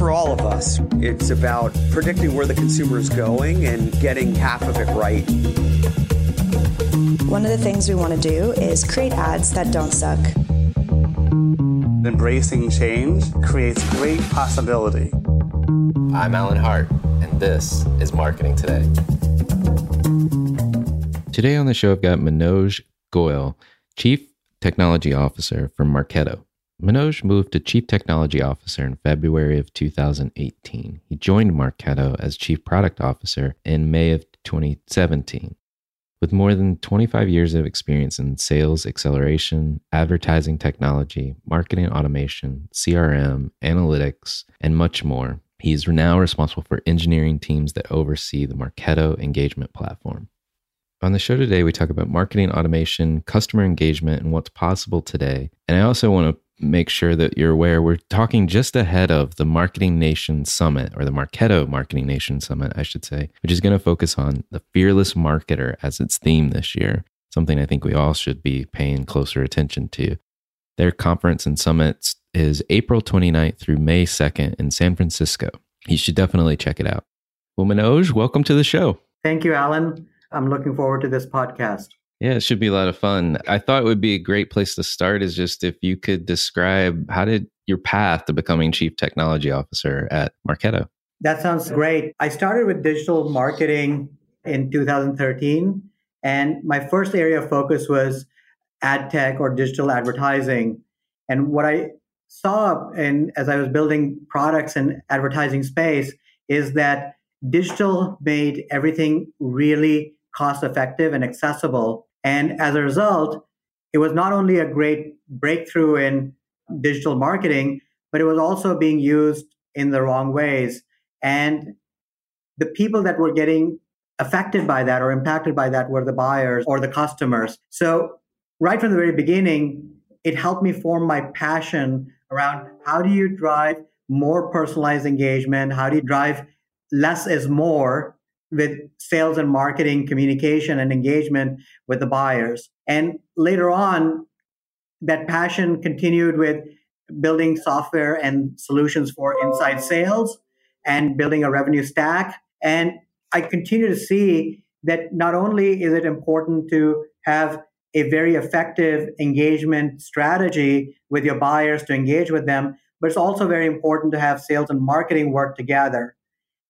For all of us, it's about predicting where the consumer is going and getting half of it right. One of the things we want to do is create ads that don't suck. Embracing change creates great possibility. I'm Alan Hart, and this is Marketing Today. Today on the show, I've got Manoj Goyal, Chief Technology Officer for Marketo. Manoj moved to Chief Technology Officer in February of 2018. He joined Marketo as Chief Product Officer in May of 2017. With more than 25 years of experience in sales acceleration, advertising technology, marketing automation, CRM, analytics, and much more, he is now responsible for engineering teams that oversee the Marketo engagement platform. On the show today, we talk about marketing automation, customer engagement, and what's possible today. And I also want to make sure that you're aware we're talking just ahead of the Marketing Nation Summit, or the Marketo Marketing Nation Summit, I should say, which is going to focus on the fearless marketer as its theme this year, something I think we all should be paying closer attention to. Their conference and summits is April 29th through May 2nd in San Francisco. You should definitely check it out. Well, Manoj, welcome to the show. Thank you, Alan. I'm looking forward to this podcast. Yeah, it should be a lot of fun. I thought it would be a great place to start is just if you could describe how did your path to becoming chief technology officer at Marketo? That sounds great. I started with digital marketing in 2013, and my first area of focus was ad tech or digital advertising. And what I saw and as I was building products and advertising space is that digital made everything really cost effective and accessible and as a result, it was not only a great breakthrough in digital marketing, but it was also being used in the wrong ways. And the people that were getting affected by that or impacted by that were the buyers or the customers. So, right from the very beginning, it helped me form my passion around how do you drive more personalized engagement? How do you drive less is more with sales and marketing communication and engagement with the buyers. And later on, that passion continued with building software and solutions for inside sales and building a revenue stack. And I continue to see that not only is it important to have a very effective engagement strategy with your buyers to engage with them, but it's also very important to have sales and marketing work together.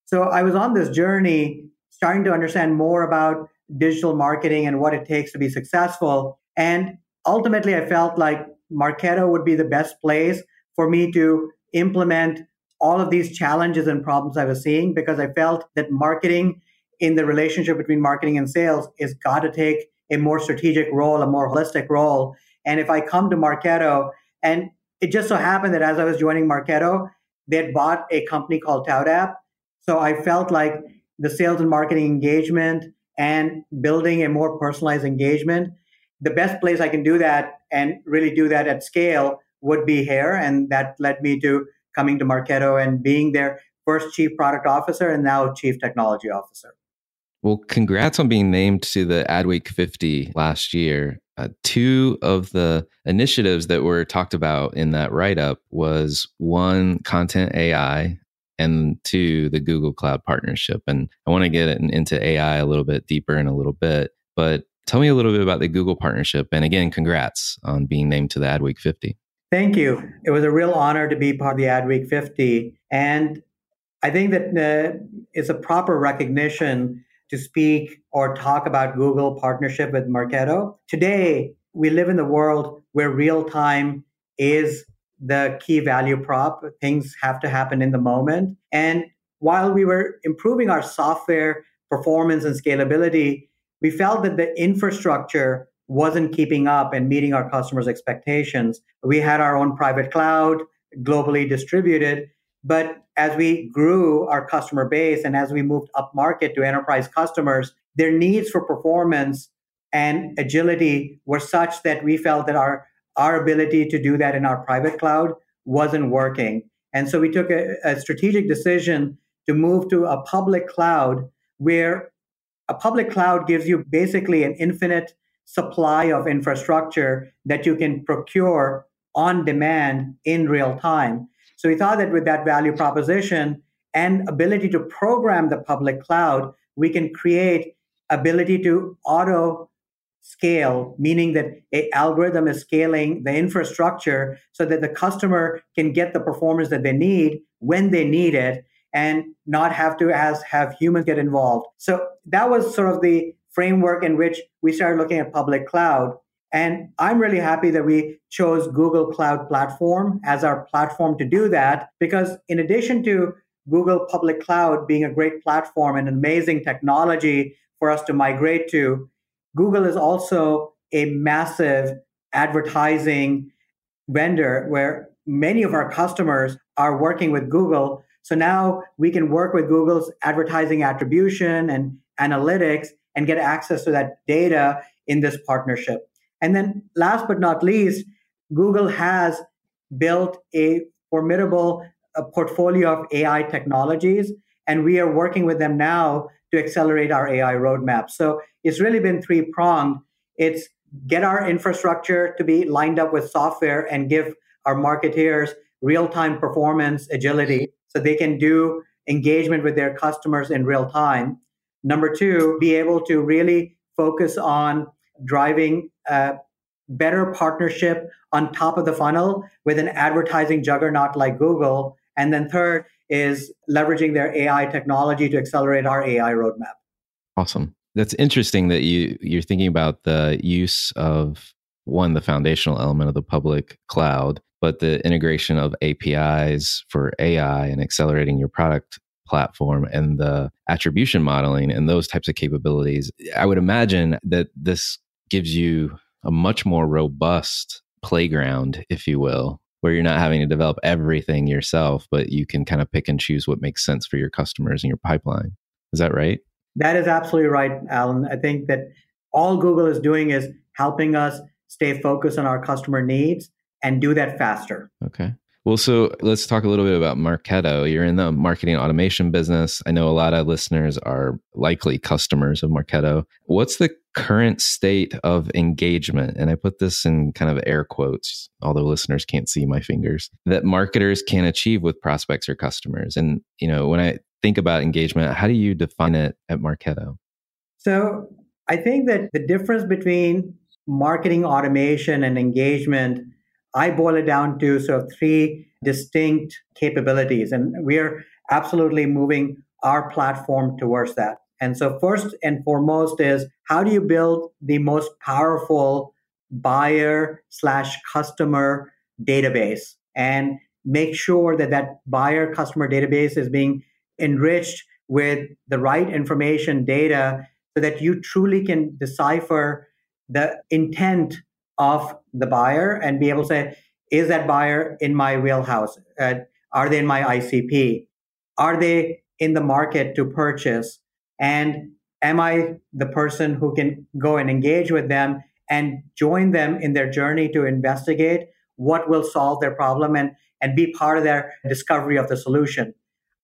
So I was on this journey starting to understand more about digital marketing and what it takes to be successful. And ultimately, I felt like Marketo would be the best place for me to implement all of these challenges and problems I was seeing because I felt that marketing in the relationship between marketing and sales is got to take a more strategic role, a more holistic role. And if I come to Marketo, and it just so happened that as I was joining Marketo, they had bought a company called ToutApp. So I felt like the sales and marketing engagement and building a more personalized engagement, the best place I can do that and really do that at scale would be here. And that led me to coming to Marketo and being their first chief product officer and now chief technology officer. Well, congrats on being named to the Adweek 50 last year. Uh, two of the initiatives that were talked about in that write up was one, content AI, and two, the Google Cloud partnership. And I want to get into AI a little bit deeper in a little bit, but tell me a little bit about the Google partnership. And again, congrats on being named to the Adweek 50. Thank you. It was a real honor to be part of the Adweek 50. And I think that uh, it's a proper recognition to speak or talk about Google partnership with Marketo. Today, we live in the world where real time is the key value prop. Things have to happen in the moment. And while we were improving our software performance and scalability, we felt that the infrastructure wasn't keeping up and meeting our customers' expectations. We had our own private cloud, globally distributed. But as we grew our customer base and as we moved up market to enterprise customers, their needs for performance and agility were such that we felt that our, our ability to do that in our private cloud wasn't working. And so we took a, a strategic decision to move to a public cloud where a public cloud gives you basically an infinite supply of infrastructure that you can procure on demand in real time. So we thought that with that value proposition and ability to program the public cloud, we can create ability to auto scale, meaning that a algorithm is scaling the infrastructure so that the customer can get the performance that they need when they need it and not have to as have humans get involved. So that was sort of the framework in which we started looking at public cloud. And I'm really happy that we chose Google Cloud Platform as our platform to do that because in addition to Google Public Cloud being a great platform and an amazing technology for us to migrate to, Google is also a massive advertising vendor where many of our customers are working with Google. So now we can work with Google's advertising attribution and analytics and get access to that data in this partnership. And then last but not least, Google has built a formidable portfolio of AI technologies, and we are working with them now to accelerate our AI roadmap. So it's really been three pronged. It's get our infrastructure to be lined up with software and give our marketeers real time performance agility so they can do engagement with their customers in real time. Number two, be able to really focus on driving a better partnership on top of the funnel with an advertising juggernaut like Google. And then third is leveraging their AI technology to accelerate our AI roadmap. Awesome. That's interesting that you you're thinking about the use of one the foundational element of the public cloud, but the integration of APIs for AI and accelerating your product platform and the attribution modeling and those types of capabilities. I would imagine that this gives you a much more robust playground, if you will, where you're not having to develop everything yourself, but you can kind of pick and choose what makes sense for your customers and your pipeline. Is that right? That is absolutely right, Alan. I think that all Google is doing is helping us stay focused on our customer needs and do that faster. Okay. Well, so let's talk a little bit about Marketo. You're in the marketing automation business. I know a lot of listeners are likely customers of Marketo. What's the current state of engagement? And I put this in kind of air quotes, although listeners can't see my fingers, that marketers can achieve with prospects or customers. And, you know, when I think about engagement, how do you define it at Marketo? So I think that the difference between marketing automation and engagement I boil it down to sort of three distinct capabilities. And we are absolutely moving our platform towards that. And so, first and foremost, is how do you build the most powerful buyer slash customer database and make sure that that buyer customer database is being enriched with the right information data so that you truly can decipher the intent of the buyer and be able to say, is that buyer in my wheelhouse? Uh, are they in my ICP? Are they in the market to purchase? And am I the person who can go and engage with them and join them in their journey to investigate what will solve their problem and, and be part of their discovery of the solution?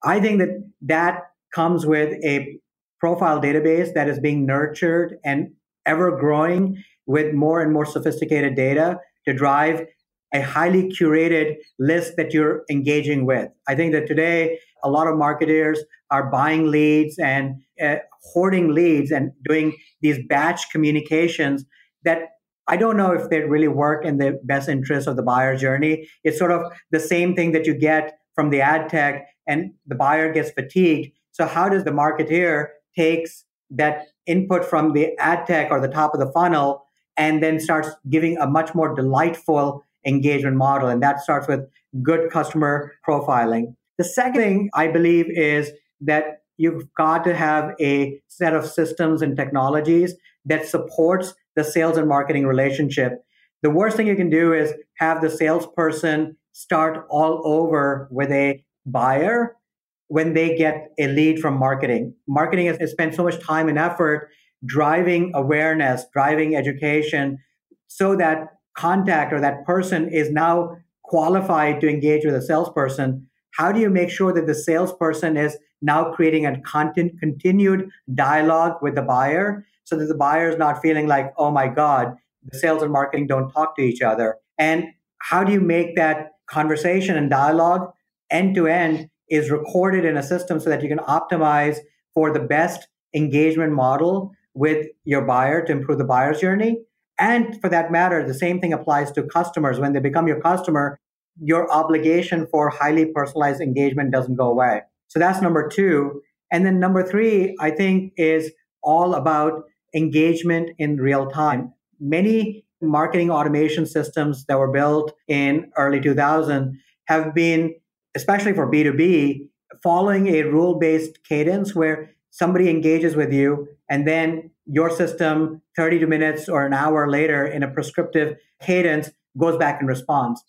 I think that that comes with a profile database that is being nurtured and ever growing with more and more sophisticated data to drive a highly curated list that you're engaging with. I think that today a lot of marketers are buying leads and uh, hoarding leads and doing these batch communications that I don't know if they really work in the best interest of the buyer journey. It's sort of the same thing that you get from the ad tech and the buyer gets fatigued. So how does the marketer takes that input from the ad tech or the top of the funnel and then starts giving a much more delightful engagement model. And that starts with good customer profiling. The second thing I believe is that you've got to have a set of systems and technologies that supports the sales and marketing relationship. The worst thing you can do is have the salesperson start all over with a buyer when they get a lead from marketing. Marketing has, spent so much time and effort driving awareness, driving education, so that contact or that person is now qualified to engage with a salesperson. How do you make sure that the salesperson is now creating a content continued dialogue with the buyer so that the buyer is not feeling like, oh my God, the sales and marketing don't talk to each other? And how do you make that conversation and dialogue end to end is recorded in a system so that you can optimize for the best engagement model with your buyer to improve the buyer's journey. And for that matter, the same thing applies to customers. When they become your customer, your obligation for highly personalized engagement doesn't go away. So that's number two. And then number three, I think, is all about engagement in real time. Many marketing automation systems that were built in early 2000 have been especially for B2B, following a rule based cadence where somebody engages with you and then your system 32 minutes or an hour later in a prescriptive cadence goes back and responds.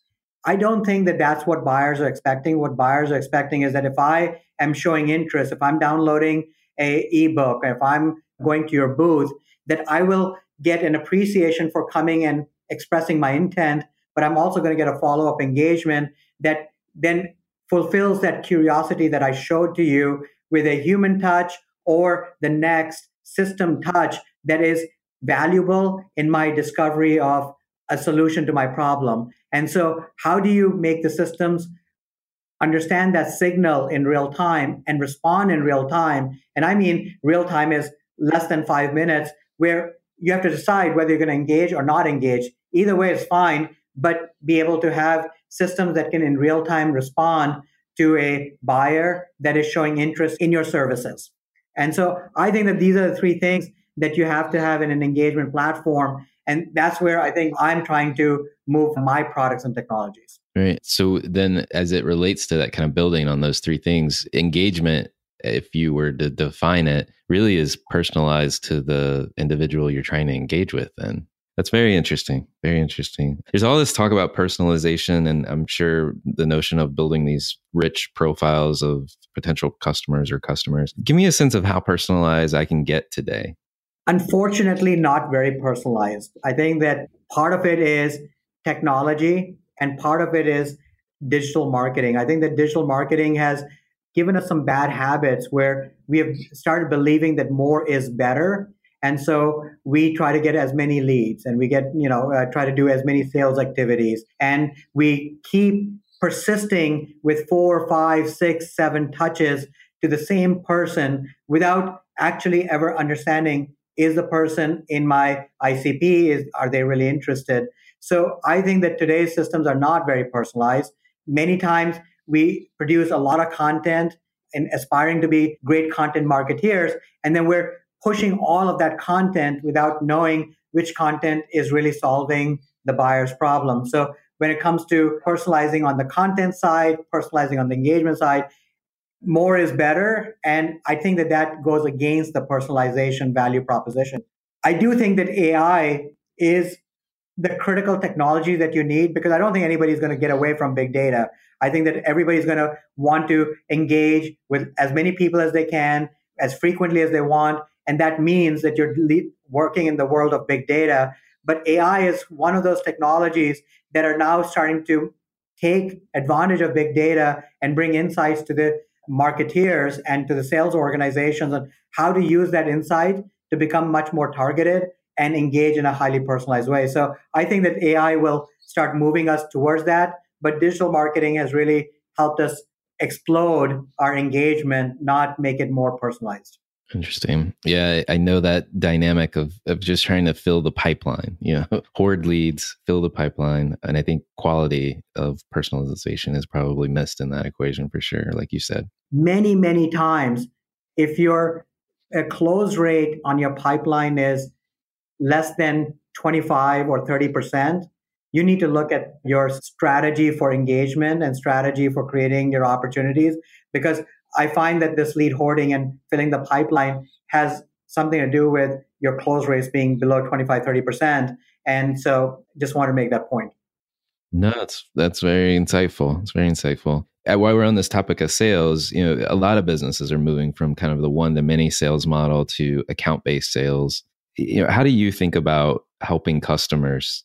I don't think that that's what buyers are expecting. What buyers are expecting is that if I am showing interest, if I'm downloading a ebook, if I'm going to your booth, that I will get an appreciation for coming and expressing my intent, but I'm also going to get a follow up engagement that then fulfills that curiosity that I showed to you with a human touch or the next system touch that is valuable in my discovery of a solution to my problem. And so, how do you make the systems understand that signal in real time and respond in real time? And I mean, real time is less than five minutes, where you have to decide whether you're going to engage or not engage. Either way is fine, but be able to have systems that can in real time respond to a buyer that is showing interest in your services. And so I think that these are the three things that you have to have in an engagement platform. And that's where I think I'm trying to move my products and technologies. Right. So then, as it relates to that kind of building on those three things, engagement, if you were to define it, really is personalized to the individual you're trying to engage with. Then that's very interesting. Very interesting. There's all this talk about personalization, and I'm sure the notion of building these rich profiles of potential customers or customers. Give me a sense of how personalized I can get today. Unfortunately, not very personalized. I think that part of it is technology, and part of it is digital marketing. I think that digital marketing has given us some bad habits where we have started believing that more is better and so we try to get as many leads and we get, you know, uh, try to do as many sales activities. And we keep persisting with four, five, six, seven touches to the same person without actually ever understanding is the person in my ICP is are they really interested? So I think that today's systems are not very personalized. Many times we produce a lot of content and aspiring to be great content marketeers. And then we're pushing all of that content without knowing which content is really solving the buyer's problem. So when it comes to personalizing on the content side, personalizing on the engagement side, more is better. And I think that that goes against the personalization value proposition. I do think that AI is the critical technology that you need because I don't think anybody's going to get away from big data. I think that everybody's going to want to engage with as many people as they can, as frequently as they want. And that means that you're working in the world of big data. But AI is one of those technologies that are now starting to take advantage of big data and bring insights to the marketeers and to the sales organizations on how to use that insight to become much more targeted and engage in a highly personalized way. So I think that AI will start moving us towards that, but digital marketing has really helped us explode our engagement, not make it more personalized. Interesting. Yeah, I know that dynamic of of just trying to fill the pipeline, you know, hoard leads, fill the pipeline. And I think quality of personalization is probably missed in that equation for sure, like you said. Many, many times, if your a close rate on your pipeline is less than 25 or 30%, you need to look at your strategy for engagement and strategy for creating your opportunities because I find that this lead hoarding and filling the pipeline has something to do with your close rates being below 25, 30%. And so just want to make that point. No, that's that's very insightful. It's very insightful. Uh, while we're on this topic of sales, you know, a lot of businesses are moving from kind of the one to many sales model to account based sales. You know, how do you think about helping customers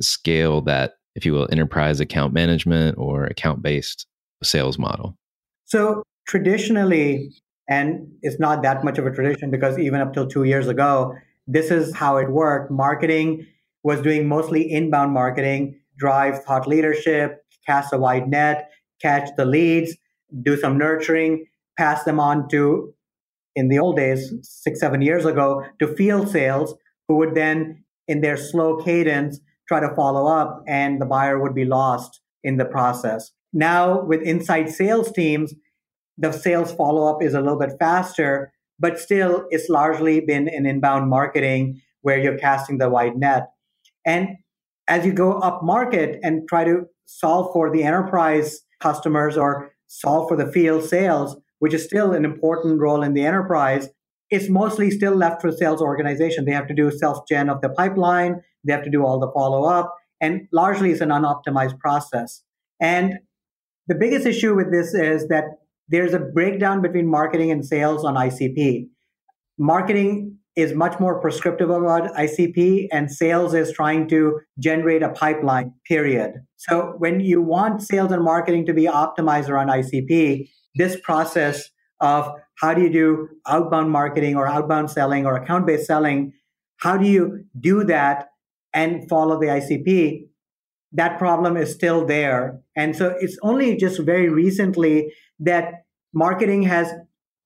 scale that, if you will, enterprise account management or account based sales model? So traditionally, and it's not that much of a tradition because even up till two years ago, this is how it worked. Marketing was doing mostly inbound marketing, drive thought leadership, cast a wide net, catch the leads, do some nurturing, pass them on to, in the old days, six, seven years ago, to field sales, who would then, in their slow cadence, try to follow up, and the buyer would be lost in the process. Now, with inside sales teams, the sales follow up is a little bit faster, but still it's largely been in inbound marketing where you're casting the wide net. And as you go up market and try to solve for the enterprise customers or solve for the field sales, which is still an important role in the enterprise, it's mostly still left for sales organization. They have to do self gen of the pipeline, they have to do all the follow up, and largely it's an unoptimized process. And the biggest issue with this is that there's a breakdown between marketing and sales on ICP. Marketing is much more prescriptive about ICP, and sales is trying to generate a pipeline, period. So when you want sales and marketing to be optimized around ICP, this process of how do you do outbound marketing or outbound selling or account based selling, how do you do that and follow the ICP? That problem is still there. And so it's only just very recently that marketing has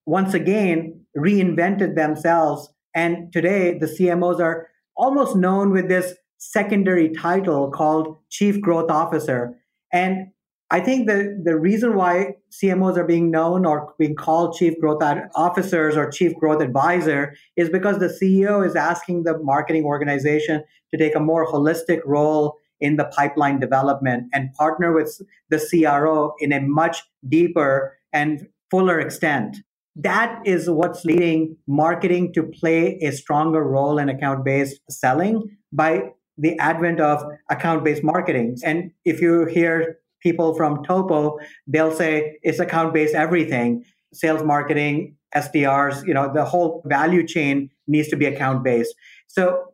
once again reinvented themselves. And today, the CMOs are almost known with this secondary title called Chief Growth Officer. And I think the, the reason why CMOs are being known or being called Chief Growth Officers or Chief Growth Advisor is because the CEO is asking the marketing organization to take a more holistic role in the pipeline development and partner with the CRO in a much deeper and fuller extent. That is what's leading marketing to play a stronger role in account based selling by the advent of account based marketing. And if you hear people from Topo, they'll say it's account based everything sales marketing, SDRs, you know, the whole value chain needs to be account based. So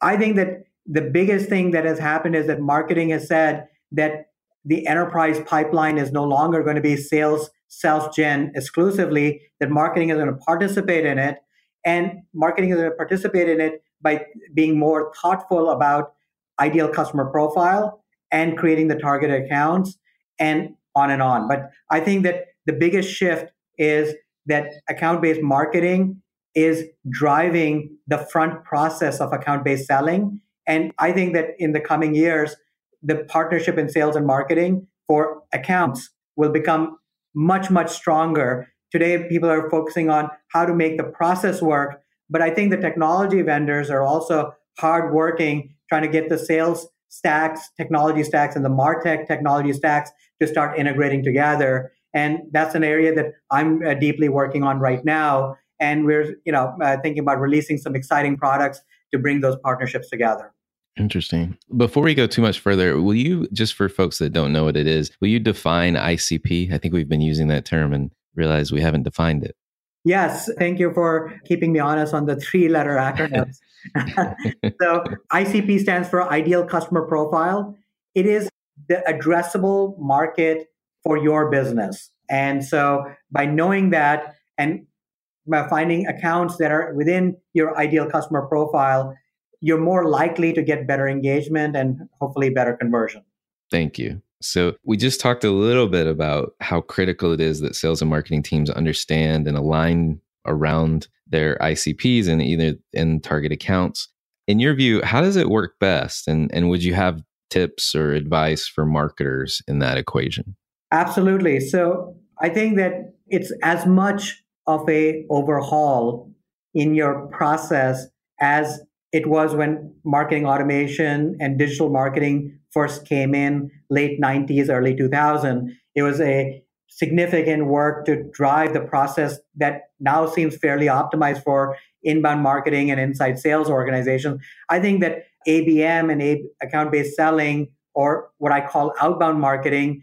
I think that the biggest thing that has happened is that marketing has said that the enterprise pipeline is no longer going to be sales self gen exclusively, that marketing is going to participate in it. And marketing is going to participate in it by being more thoughtful about ideal customer profile and creating the targeted accounts and on and on. But I think that the biggest shift is that account based marketing is driving the front process of account based selling. And I think that in the coming years, the partnership in sales and marketing for accounts will become much, much stronger today people are focusing on how to make the process work. But I think the technology vendors are also hardworking, trying to get the sales stacks, technology stacks, and the Martech technology stacks to start integrating together. And that's an area that I'm uh, deeply working on right now. And we're, you know, uh, thinking about releasing some exciting products to bring those partnerships together. Interesting. Before we go too much further, will you, just for folks that don't know what it is, will you define ICP? I think we've been using that term and realize we haven't defined it. Yes, thank you for keeping me honest on the three letter acronyms. so, ICP stands for Ideal Customer Profile. It is the addressable market for your business. And so, by knowing that and by finding accounts that are within your ideal customer profile, you're more likely to get better engagement and hopefully better conversion. Thank you. So, we just talked a little bit about how critical it is that sales and marketing teams understand and align around their ICPs and either in target accounts. In your view, how does it work best? And, and would you have tips or advice for marketers in that equation? Absolutely. So, I think that it's as much of a overhaul in your process as it was when marketing automation and digital marketing first came in late 90s early 2000 it was a significant work to drive the process that now seems fairly optimized for inbound marketing and inside sales organizations. I think that abm and account based selling or what i call outbound marketing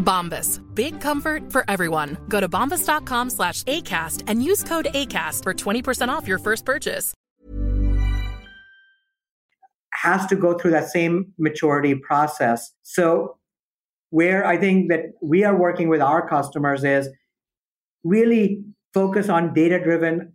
Bombas. Big comfort for everyone. Go to bombas.com slash ACAST and use code ACAST for 20% off your first purchase. Has to go through that same maturity process. So, where I think that we are working with our customers is really focus on data driven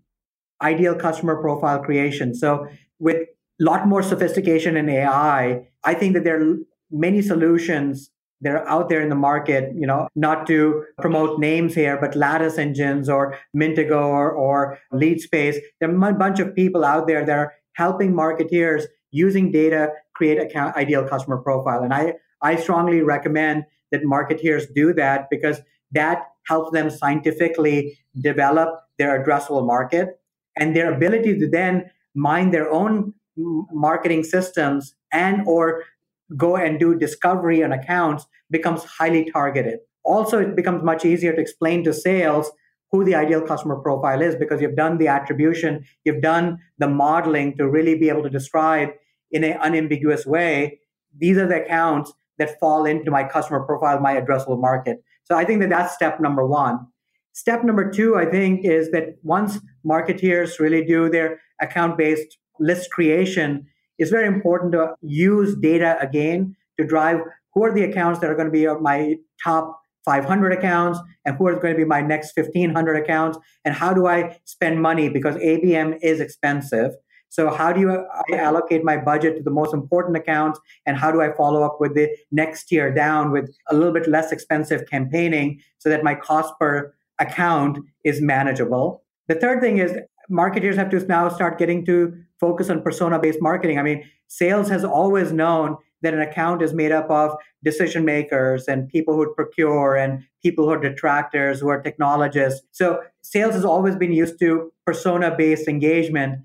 ideal customer profile creation. So, with a lot more sophistication in AI, I think that there are many solutions that are out there in the market, you know, not to promote names here, but Lattice Engines or Mintigo or, or LeadSpace. There are a bunch of people out there that are helping marketeers using data create account ideal customer profile. And I, I strongly recommend that marketeers do that because that helps them scientifically develop their addressable market and their ability to then mine their own marketing systems and or go and do discovery on accounts becomes highly targeted. Also, it becomes much easier to explain to sales who the ideal customer profile is because you've done the attribution, you've done the modeling to really be able to describe in an unambiguous way these are the accounts that fall into my customer profile, my addressable market. So I think that that's step number one. Step number two, I think, is that once marketeers really do their account based list creation, it's very important to use data again to drive who are the accounts that are going to be my top 500 accounts and who are going to be my next 1500 accounts and how do i spend money? Because abm is expensive. So how do you I allocate my budget to the most important accounts and how do i follow up with the next tier down with a little bit less expensive campaigning so that my cost per account is manageable? The third thing is marketers have to now start getting to focus on persona based marketing. I mean, sales has always known that an account is made up of decision makers and people who procure and people who are detractors, who are technologists. So sales has always been used to persona based engagement.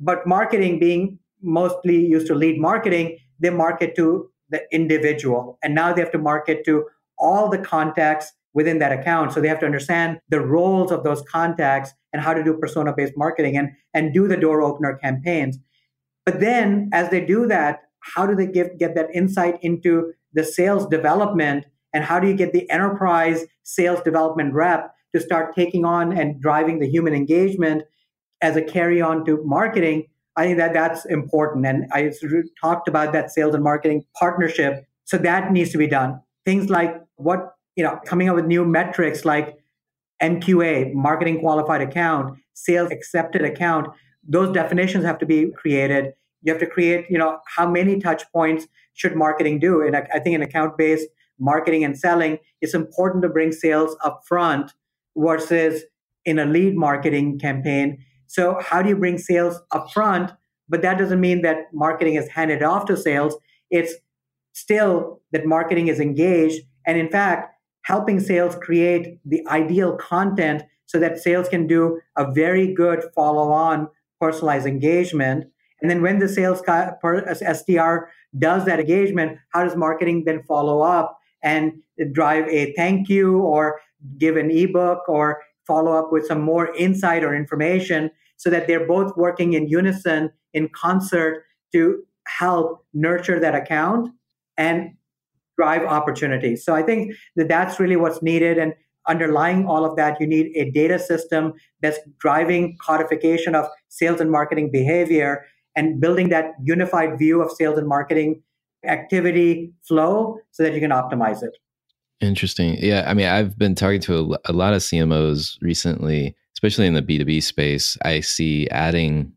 But marketing being mostly used to lead marketing, they market to the individual. And now they have to market to all the contacts within that account. So they have to understand the roles of those contacts and how to do persona based marketing and, and do the door opener campaigns. But then as they do that, how do they give, get that insight into the sales development and how do you get the enterprise sales development rep to start taking on and driving the human engagement as a carry on to marketing? I think that that's important. And I talked about that sales and marketing partnership. So that needs to be done. Things like what, you know, coming up with new metrics like MQA, marketing qualified account, sales accepted account, those definitions have to be created. You have to create, you know, how many touch points should marketing do? And I think in account based marketing and selling, it's important to bring sales up front versus in a lead marketing campaign. So, how do you bring sales up front? But that doesn't mean that marketing is handed off to sales. It's still that marketing is engaged. And in fact, helping sales create the ideal content so that sales can do a very good follow on personalized engagement. And then when the sales SDR does that engagement, how does marketing then follow up and drive a thank you or give an ebook or follow up with some more insight or information so that they're both working in unison in concert to help nurture that account and drive opportunities. So I think that that's really what's needed and underlying all of that you need a data system that's driving codification of sales and marketing behavior and building that unified view of sales and marketing activity flow so that you can optimize it. Interesting. Yeah. I mean, I've been talking to a, a, lot of CMOs recently, especially in the B2B space. I see adding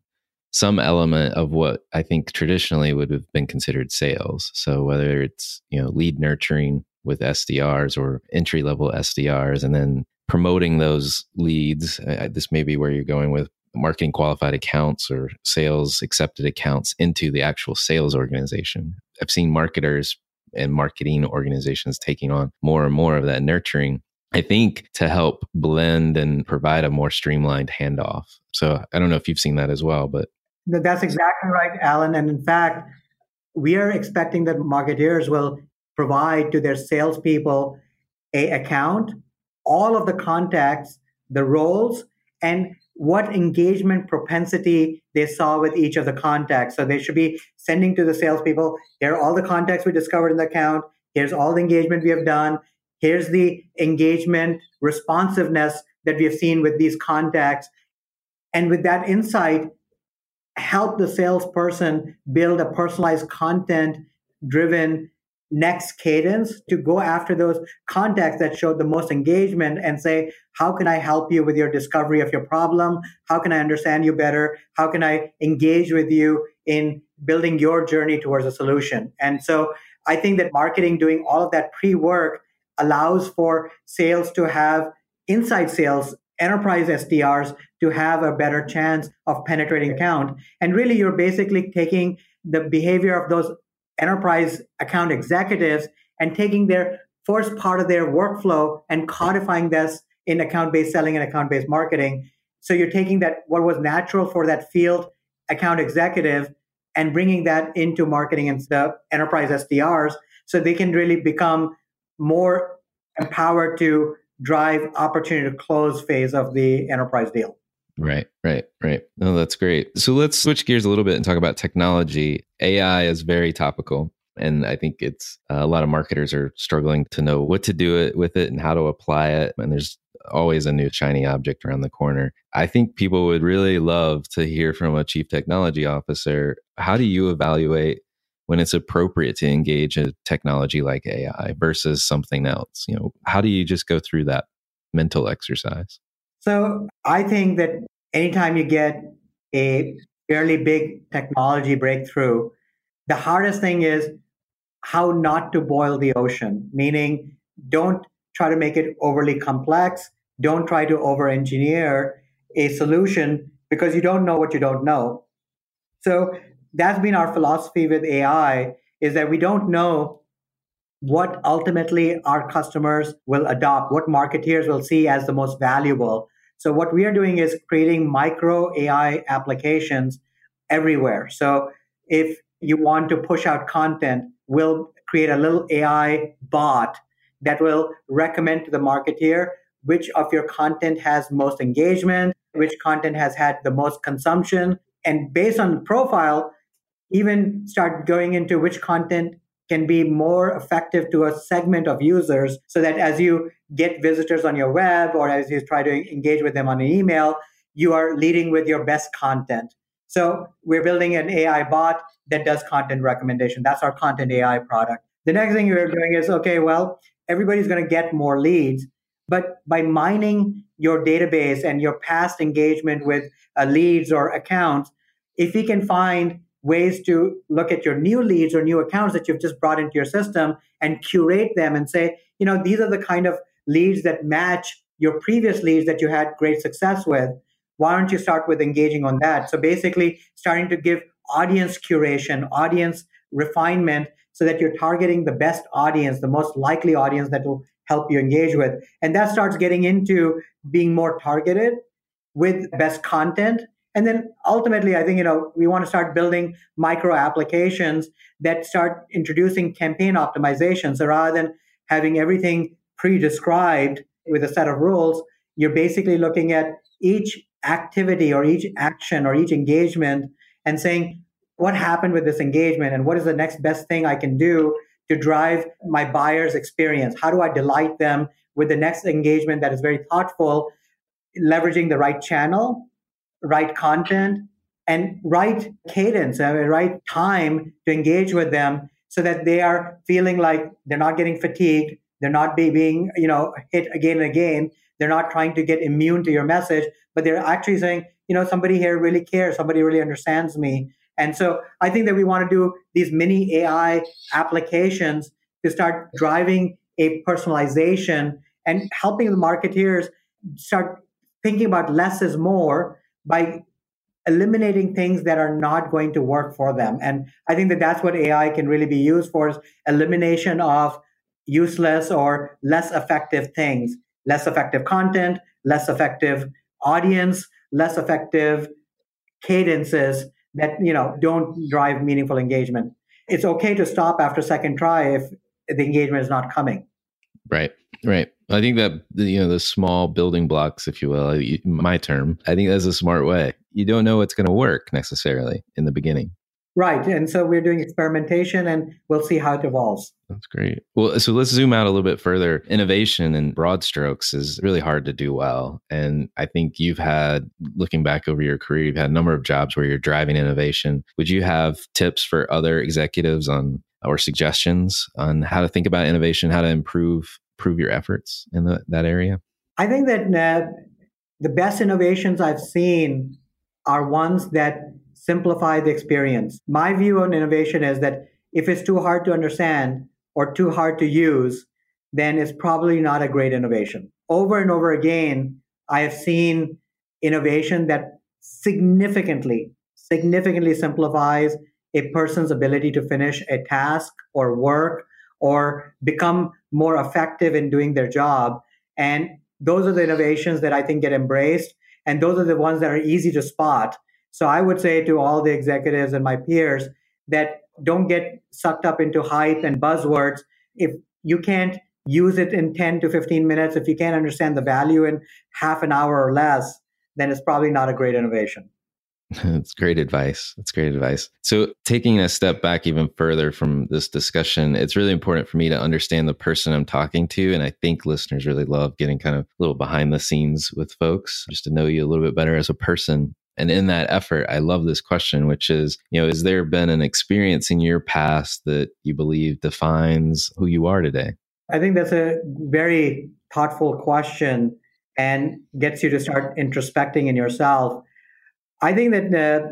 some element of what I think traditionally would have been considered sales. So whether it's, you know, lead nurturing with SDRs or entry level SDRs and then promoting those leads. This may be where you're going with marketing qualified accounts or sales accepted accounts into the actual sales organization. I've seen marketers and marketing organizations taking on more and more of that nurturing. I think to help blend and provide a more streamlined handoff. So I don't know if you've seen that as well, but that's exactly right, Alan. And in fact, we are expecting that marketeers will provide to their salespeople a account, all of the contacts, the roles, and what engagement propensity they saw with each of the contacts. So they should be sending to the salespeople, here are all the contacts we discovered in the account. Here's all the engagement we have done. Here's the engagement responsiveness that we have seen with these contacts. And with that insight, help the salesperson build a personalized content driven next cadence to go after those contacts that showed the most engagement and say, how can I help you with your discovery of your problem? How can I understand you better? How can I engage with you in building your journey towards a solution? And so I think that marketing doing all of that pre work allows for sales to have inside sales enterprise SDRs to have a better chance of penetrating account. And really, you're basically taking the behavior of those enterprise account executives and taking their first part of their workflow and codifying this in account based selling and account based marketing. So you're taking that, what was natural for that field account executive, and bringing that into marketing and the enterprise SDRs so they can really become more empowered to drive opportunity to close phase of the enterprise deal. Right, right, right. No, that's great. So let's switch gears a little bit and talk about technology. AI is very topical. And I think it's uh, a lot of marketers are struggling to know what to do it with it and how to apply it. And there's always a new shiny object around the corner. I think people would really love to hear from a chief technology officer. How do you evaluate when it's appropriate to engage a technology like AI versus something else? You know, how do you just go through that mental exercise? So I think that anytime you get a fairly big technology breakthrough, the hardest thing is how not to boil the ocean, meaning don't try to make it overly complex. Don't try to over engineer a solution because you don't know what you don't know. So that's been our philosophy with AI is that we don't know what ultimately our customers will adopt, what marketeers will see as the most valuable. So what we are doing is creating micro AI applications everywhere. So if you want to push out content, we'll create a little AI bot that will recommend to the marketeer which of your content has most engagement, which content has had the most consumption. And based on the profile, even start going into which content can be more effective to a segment of users so that as you get visitors on your web or as you try to engage with them on an email, you are leading with your best content. So we're building an AI bot that does content recommendation. That's our content AI product. The next thing we're doing is okay, well, everybody's going to get more leads, but by mining your database and your past engagement with uh, leads or accounts, if we can find ways to look at your new leads or new accounts that you've just brought into your system and curate them and say, you know, these are the kind of leads that match your previous leads that you had great success with. Why don't you start with engaging on that? So basically, starting to give audience curation, audience refinement, so that you're targeting the best audience, the most likely audience that will help you engage with. And that starts getting into being more targeted with best content and then ultimately, I think, you know, we want to start building micro applications that start introducing campaign optimization. So rather than having everything pre-described with a set of rules, you're basically looking at each activity or each action or each engagement and saying, what happened with this engagement and what is the next best thing I can do to drive my buyer's experience? How do I delight them with the next engagement that is very thoughtful, leveraging the right channel right content and right cadence, uh, right time to engage with them so that they are feeling like they're not getting fatigued, they're not being, you know, hit again and again. They're not trying to get immune to your message, but they're actually saying, you know, somebody here really cares, somebody really understands me. And so I think that we want to do these mini AI applications to start driving a personalization and helping the marketeers start thinking about less is more by eliminating things that are not going to work for them. And I think that that's what AI can really be used for is elimination of useless or less effective things, less effective content, less effective audience, less effective cadences that, you know, don't drive meaningful engagement. It's okay to stop after second try if the engagement is not coming. Right. Right. I think that you know the small building blocks, if you will, my term. I think that's a smart way. You don't know what's going to work necessarily in the beginning. Right, and so we're doing experimentation, and we'll see how it evolves. That's great. Well, so let's zoom out a little bit further. Innovation in broad strokes is really hard to do well, and I think you've had, looking back over your career, you've had a number of jobs where you're driving innovation. Would you have tips for other executives on or suggestions on how to think about innovation, how to improve improve your efforts in the, that area? I think that uh, the best innovations I've seen are ones that simplify the experience. My view on innovation is that if it's too hard to understand or too hard to use, then it's probably not a great innovation. Over and over again, I have seen innovation that significantly, significantly simplifies a person's ability to finish a task or work or become more effective in doing their job. And those are the innovations that I think get embraced. And those are the ones that are easy to spot. So I would say to all the executives and my peers that don't get sucked up into hype and buzzwords. If you can't use it in 10 to 15 minutes, if you can't understand the value in half an hour or less, then it's probably not a great innovation. That's great advice. That's great advice. So, taking a step back even further from this discussion, it's really important for me to understand the person I'm talking to. And I think listeners really love getting kind of a little behind the scenes with folks, just to know you a little bit better as a person. And in that effort, I love this question, which is, you know, has there been an experience in your past that you believe defines who you are today? I think that's a very thoughtful question and gets you to start introspecting in yourself I think that uh,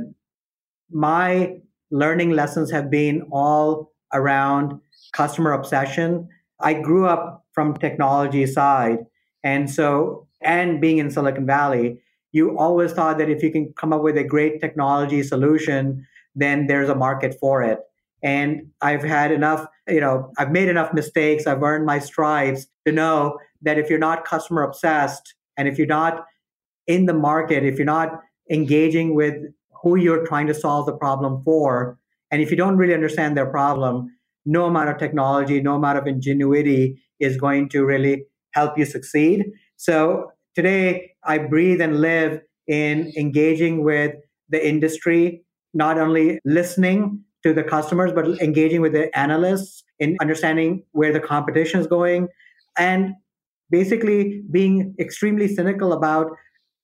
my learning lessons have been all around customer obsession. I grew up from technology side, and so and being in Silicon Valley, you always thought that if you can come up with a great technology solution, then there's a market for it. And I've had enough, you know, I've made enough mistakes. I've earned my stripes to know that if you're not customer obsessed and if you're not in the market, if you're not engaging with who you're trying to solve the problem for. And if you don't really understand their problem, no amount of technology, no amount of ingenuity is going to really help you succeed. So today I breathe and live in engaging with the industry, not only listening to the customers, but engaging with the analysts in understanding where the competition is going and basically being extremely cynical about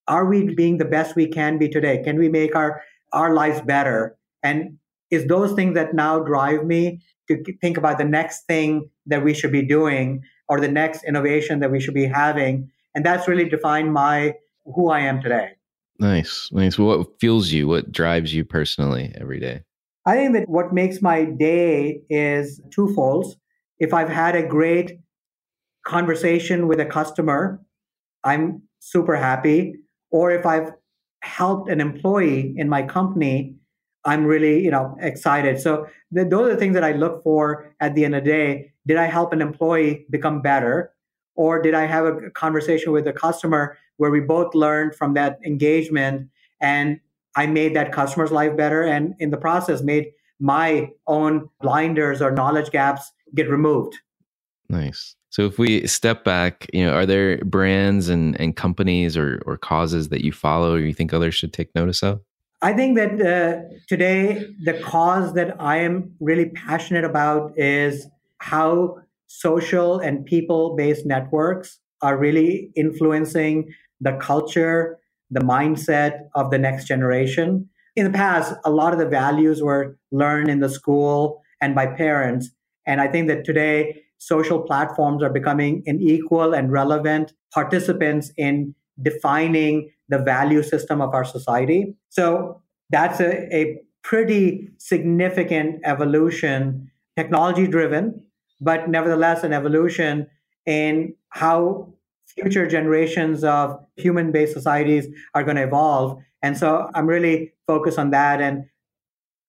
are we being the best we can be today? Can we make our, our lives better? And is those things that now drive me to think about the next thing that we should be doing or the next innovation that we should be having. And that's really defined my who I am today. Nice. Nice. What fuels you? What drives you personally every day? I think that what makes my day is twofold. If I've had a great conversation with a customer, I'm super happy. Or if I've helped an employee in my company, I'm really, you know, excited. So th- those are the things that I look for at the end of the day. Did I help an employee become better? Or did I have a conversation with a customer where we both learned from that engagement and I made that customer's life better and in the process made my own blinders or knowledge gaps get removed. Nice. So if we step back, you know, are there brands and, and companies or, or causes that you follow or you think others should take notice of? I think that uh, today the cause that I am really passionate about is how social and people based networks are really influencing the culture, the mindset of the next generation. In the past, a lot of the values were learned in the school and by parents. And I think that today, social platforms are becoming an equal and relevant participants in defining the value system of our society. So that's a, a pretty significant evolution, technology driven, but nevertheless an evolution in how future generations of human based societies are going to evolve. And so I'm really focused on that. And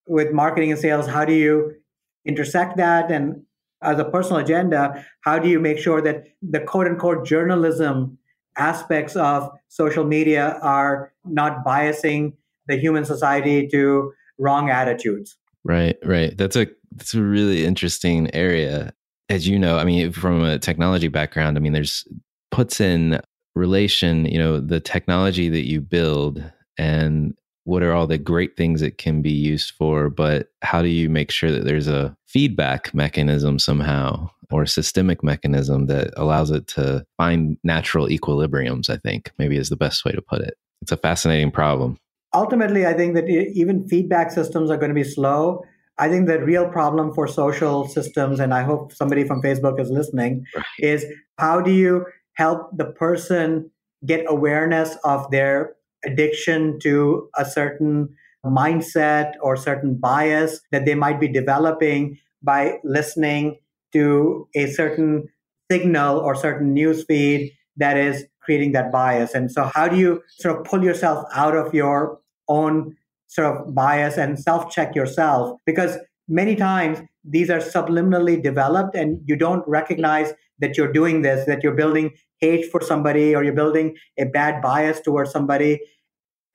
with marketing and sales, how do you intersect that? And as a personal agenda, how do you make sure that the quote unquote journalism aspects of social media are not biasing the human society to wrong attitudes. Right, right. That's a that's a really interesting area. As you know, I mean, from a technology background, I mean, there's puts in relation, you know, the technology that you build and what are all the great things it can be used for, but how do you make sure that there's a feedback mechanism somehow or a systemic mechanism that allows it to find natural equilibriums, I think maybe is the best way to put it. It's a fascinating problem. Ultimately, I think that even feedback systems are going to be slow. I think the real problem for social systems, and I hope somebody from Facebook is listening, right. is how do you help the person get awareness of their addiction to a certain mindset or certain bias that they might be developing by listening to a certain signal or certain news feed that is creating that bias. And so, how do you sort of pull yourself out of your own sort of bias and self check yourself? Because many times these are subliminally developed and you don't recognize that you're doing this, that you're building hate for somebody or you're building a bad bias towards somebody,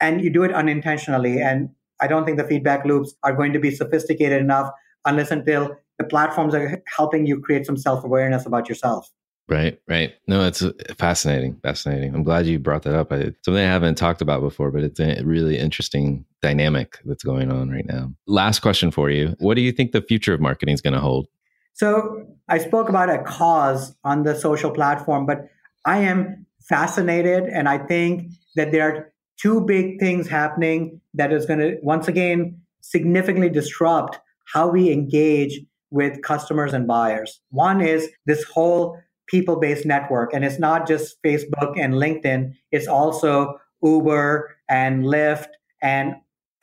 and you do it unintentionally. And I don't think the feedback loops are going to be sophisticated enough unless until the platforms are helping you create some self awareness about yourself. Right, right. No, it's fascinating. Fascinating. I'm glad you brought that up. I, something I haven't talked about before, but it's a really interesting dynamic that's going on right now. Last question for you. What do you think the future of marketing is going to hold? So, I spoke about a cause on the social platform, but I am fascinated and I think that there are two big things happening that is going to once again significantly disrupt how we engage with customers and buyers. One is this whole people based network, and it's not just Facebook and LinkedIn, it's also Uber and Lyft and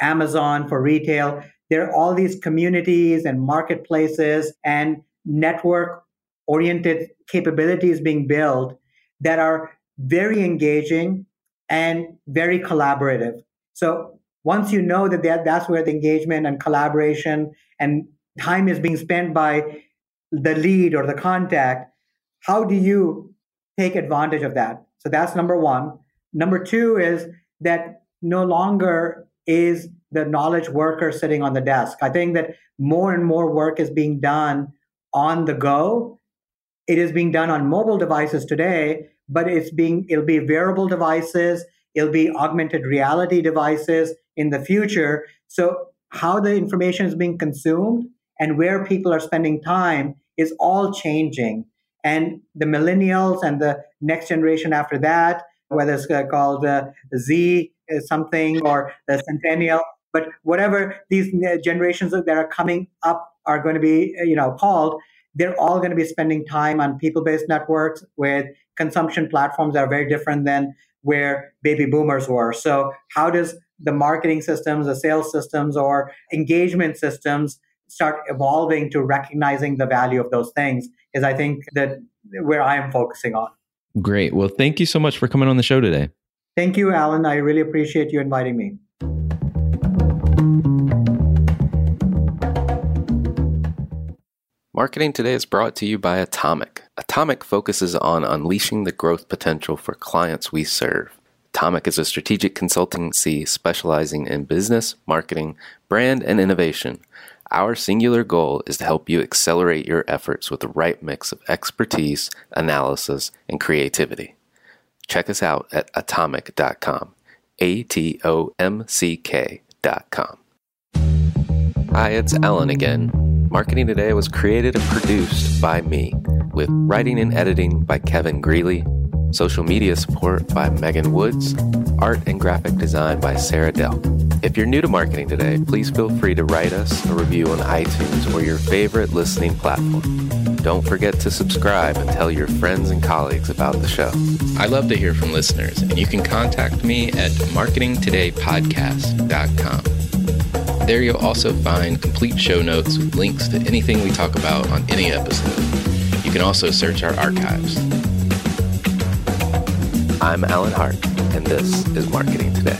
Amazon for retail. There are all these communities and marketplaces and network oriented capabilities being built that are very engaging and very collaborative. So once you know that that's where the engagement and collaboration and time is being spent by the lead or the contact, how do you take advantage of that? So that's number one. Number two is that no longer is the knowledge worker sitting on the desk. I think that more and more work is being done on the go. it is being done on mobile devices today, but it's being it'll be wearable devices, it'll be augmented reality devices in the future. So how the information is being consumed and where people are spending time is all changing. And the millennials and the next generation after that, whether it's called uh, Z uh, something or the centennial, but whatever these generations that are coming up are going to be, uh, you know, called, they're all going to be spending time on people-based networks with consumption platforms that are very different than where baby boomers were. So how does the marketing systems, the sales systems, or engagement systems start evolving to recognizing the value of those things is I think that where I am focusing on. Great. Well, thank you so much for coming on the show today. Thank you, Alan. I really appreciate you inviting me. Marketing Today is brought to you by Atomiq. Atomiq focuses on unleashing the growth potential for clients we serve. Atomiq is a strategic consultancy specializing in business, marketing, brand, and innovation. Our singular goal is to help you accelerate your efforts with the right mix of expertise, analysis, and creativity. Check us out at atomiq.com. A T O M C K.com. Hi, it's Alan again. Marketing Today was created and produced by me, with writing and editing by Kevin Greeley, social media support by Megan Woods, art and graphic design by Sarah Dell. If you're new to marketing today, please feel free to write us a review on iTunes or your favorite listening platform. Don't forget to subscribe and tell your friends and colleagues about the show. I love to hear from listeners, and you can contact me at marketingtodaypodcast.com. There you'll also find complete show notes with links to anything we talk about on any episode. You can also search our archives. I'm Alan Hart, and this is Marketing Today.